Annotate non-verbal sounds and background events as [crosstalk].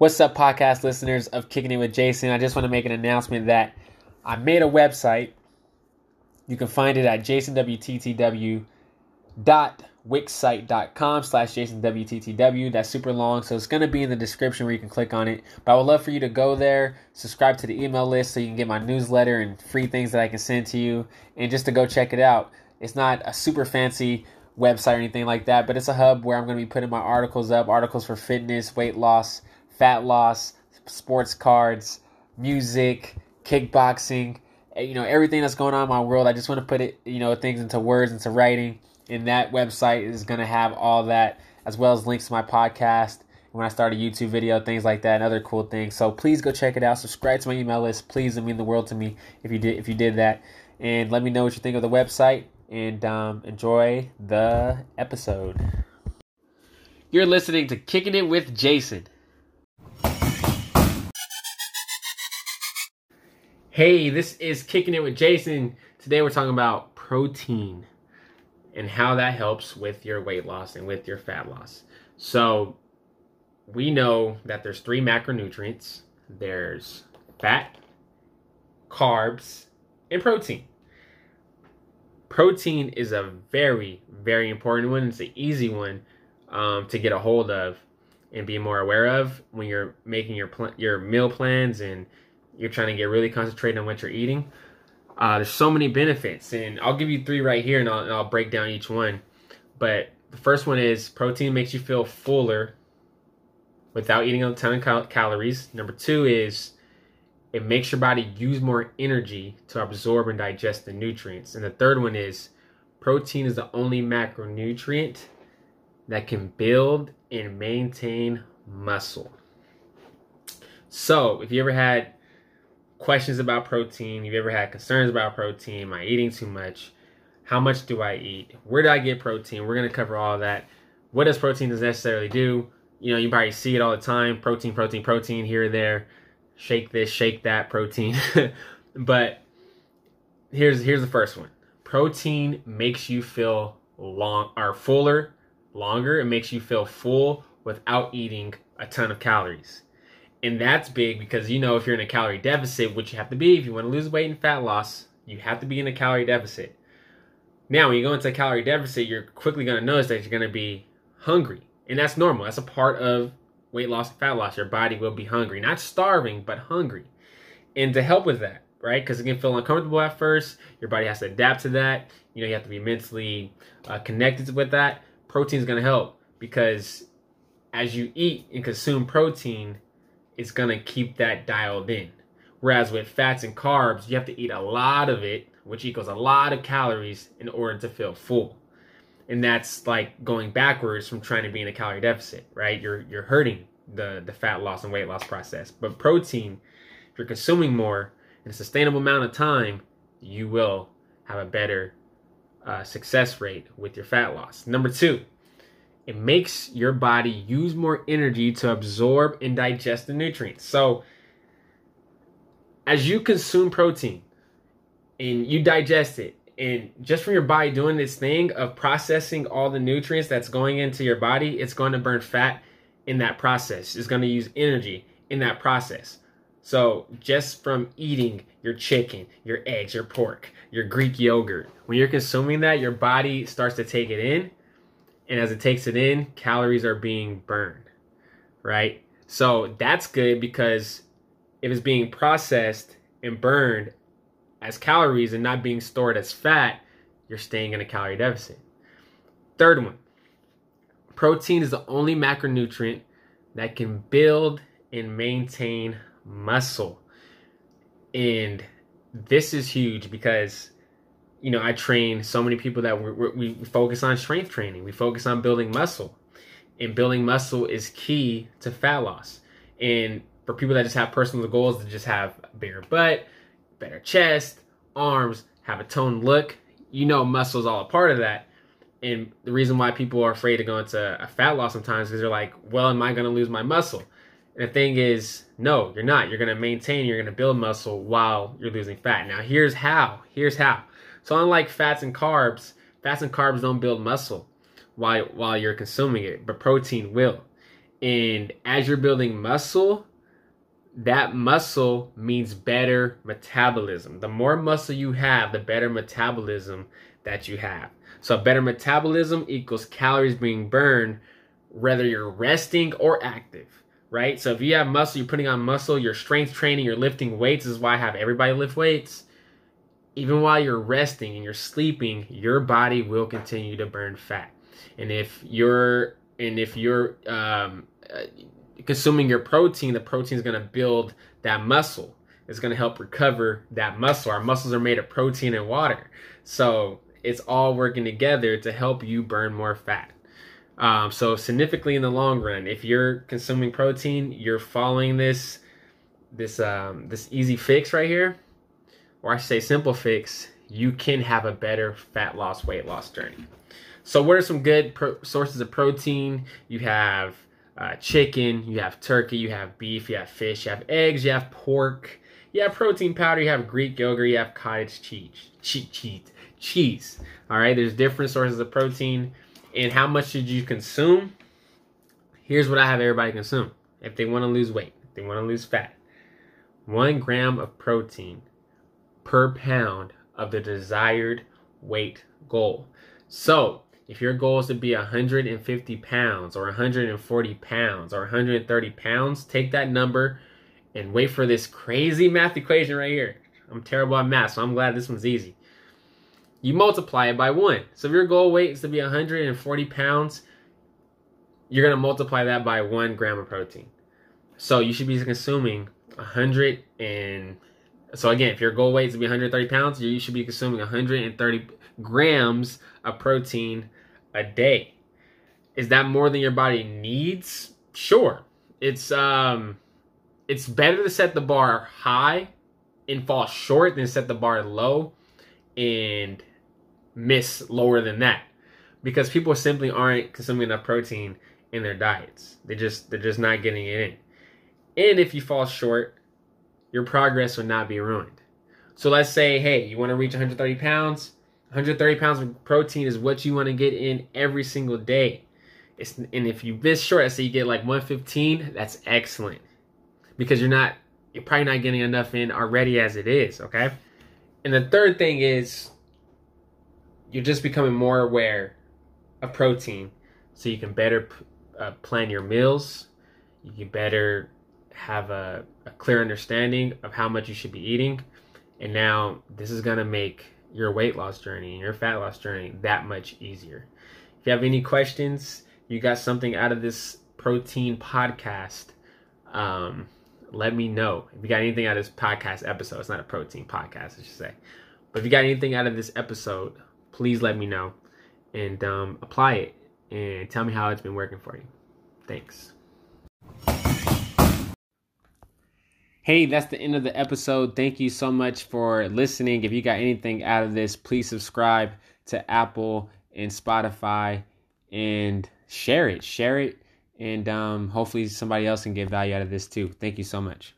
What's up, podcast listeners of Kicking It with Jason? I just want to make an announcement that I made a website. You can find it at jasonwttw.wixsite.com slash jasonwttw. That's super long, so it's going to be in the description where you can click on it. But I would love for you to go there, subscribe to the email list so you can get my newsletter and free things that I can send to you, and just to go check it out. It's not a super fancy website or anything like that, but it's a hub where I'm going to be putting my articles up, articles for fitness, weight loss, fat loss, sports cards, music, kickboxing, eh, you know, everything that's going on in my world. I just want to put it, you know, things into words, into writing. And that website is going to have all that as well as links to my podcast when I start a YouTube video, things like that, and other cool things. So please go check it out. Subscribe to my email list. Please, it mean the world to me if you did if you did that. And let me know what you think of the website. And um, enjoy the episode. You're listening to Kicking It with Jason. Hey, this is Kicking It with Jason. Today we're talking about protein and how that helps with your weight loss and with your fat loss. So, we know that there's three macronutrients. There's fat, carbs, and protein. Protein is a very, very important one. It's an easy one um, to get a hold of and be more aware of when you're making your pl- your meal plans and you're trying to get really concentrated on what you're eating. Uh, there's so many benefits, and I'll give you three right here, and I'll, and I'll break down each one. But the first one is protein makes you feel fuller without eating a ton of cal- calories. Number two is it makes your body use more energy to absorb and digest the nutrients. And the third one is protein is the only macronutrient that can build and maintain muscle. So, if you ever had questions about protein, you've ever had concerns about protein, am I eating too much? How much do I eat? Where do I get protein? We're going to cover all that. What does protein necessarily do? You know, you probably see it all the time protein, protein, protein here there. Shake this, shake that protein. [laughs] but here's here's the first one. Protein makes you feel long or fuller, longer. It makes you feel full without eating a ton of calories. And that's big because you know if you're in a calorie deficit, which you have to be if you want to lose weight and fat loss, you have to be in a calorie deficit. Now, when you go into a calorie deficit, you're quickly going to notice that you're going to be hungry. And that's normal. That's a part of weight loss and fat loss. Your body will be hungry. Not starving, but hungry. And to help with that, right? Because it can feel uncomfortable at first. Your body has to adapt to that. You know, you have to be mentally uh, connected with that. Protein is going to help because as you eat and consume protein, it's going to keep that dialed in. Whereas with fats and carbs, you have to eat a lot of it, which equals a lot of calories in order to feel full. And that's like going backwards from trying to be in a calorie deficit, right? You're you're hurting the the fat loss and weight loss process. But protein, if you're consuming more in a sustainable amount of time, you will have a better uh, success rate with your fat loss. Number two, it makes your body use more energy to absorb and digest the nutrients. So, as you consume protein and you digest it, and just from your body doing this thing of processing all the nutrients that's going into your body, it's going to burn fat in that process. It's going to use energy in that process. So, just from eating your chicken, your eggs, your pork, your Greek yogurt, when you're consuming that, your body starts to take it in and as it takes it in, calories are being burned, right? So that's good because if it's being processed and burned as calories and not being stored as fat, you're staying in a calorie deficit. Third one protein is the only macronutrient that can build and maintain muscle. And this is huge because you know, I train so many people that we we focus on strength training. We focus on building muscle, and building muscle is key to fat loss. And for people that just have personal goals to just have a bigger butt, better chest, arms, have a toned look, you know, muscle is all a part of that. And the reason why people are afraid to go into a fat loss sometimes is they're like, well, am I going to lose my muscle? And the thing is, no, you're not. You're going to maintain, you're going to build muscle while you're losing fat. Now, here's how. Here's how so unlike fats and carbs, fats and carbs don't build muscle while while you're consuming it, but protein will. And as you're building muscle, that muscle means better metabolism. The more muscle you have, the better metabolism that you have. So, better metabolism equals calories being burned, whether you're resting or active, right? So, if you have muscle, you're putting on muscle, you're strength training, you're lifting weights. This is why I have everybody lift weights. Even while you're resting and you're sleeping, your body will continue to burn fat. And if you're and if you're um, uh, consuming your protein, the protein is going to build that muscle. It's going to help recover that muscle. Our muscles are made of protein and water. So it's all working together to help you burn more fat. Um, so significantly in the long run, if you're consuming protein, you're following this this um, this easy fix right here, or I say simple fix, you can have a better fat loss, weight loss journey. So what are some good pro- sources of protein? You have uh, chicken, you have turkey, you have beef, you have fish, you have eggs, you have pork, you have protein powder, you have Greek yogurt, you have cottage cheese, cheese, cheese, cheese. All right, there's different sources of protein, and how much should you consume? Here's what I have everybody consume if they want to lose weight, they want to lose fat. One gram of protein per pound of the desired weight goal. So if your goal is to be 150 pounds or 140 pounds or 130 pounds, take that number and wait for this crazy math equation right here. I'm terrible at math, so I'm glad this one's easy. You multiply it by one. So if your goal weight is to be 140 pounds, you're going to multiply that by one gram of protein. So you should be consuming 100 and so again, if your goal weight is to be 130 pounds, you should be consuming 130 grams of protein a day. Is that more than your body needs? Sure. It's um it's better to set the bar high and fall short than set the bar low and miss lower than that. Because people simply aren't consuming enough protein in their diets. They just they're just not getting it in. And if you fall short, your progress would not be ruined. So let's say, hey, you want to reach 130 pounds, 130 pounds of protein is what you want to get in every single day. It's, and if you miss short, let's say you get like 115, that's excellent because you're not, you're probably not getting enough in already as it is. Okay. And the third thing is you're just becoming more aware of protein so you can better uh, plan your meals. You can better have a, a clear understanding of how much you should be eating. And now this is going to make your weight loss journey and your fat loss journey that much easier. If you have any questions, you got something out of this protein podcast, um, let me know. If you got anything out of this podcast episode, it's not a protein podcast, I should say. But if you got anything out of this episode, please let me know and um, apply it and tell me how it's been working for you. Thanks. Hey, that's the end of the episode. Thank you so much for listening. If you got anything out of this, please subscribe to Apple and Spotify and share it. Share it. And um, hopefully, somebody else can get value out of this too. Thank you so much.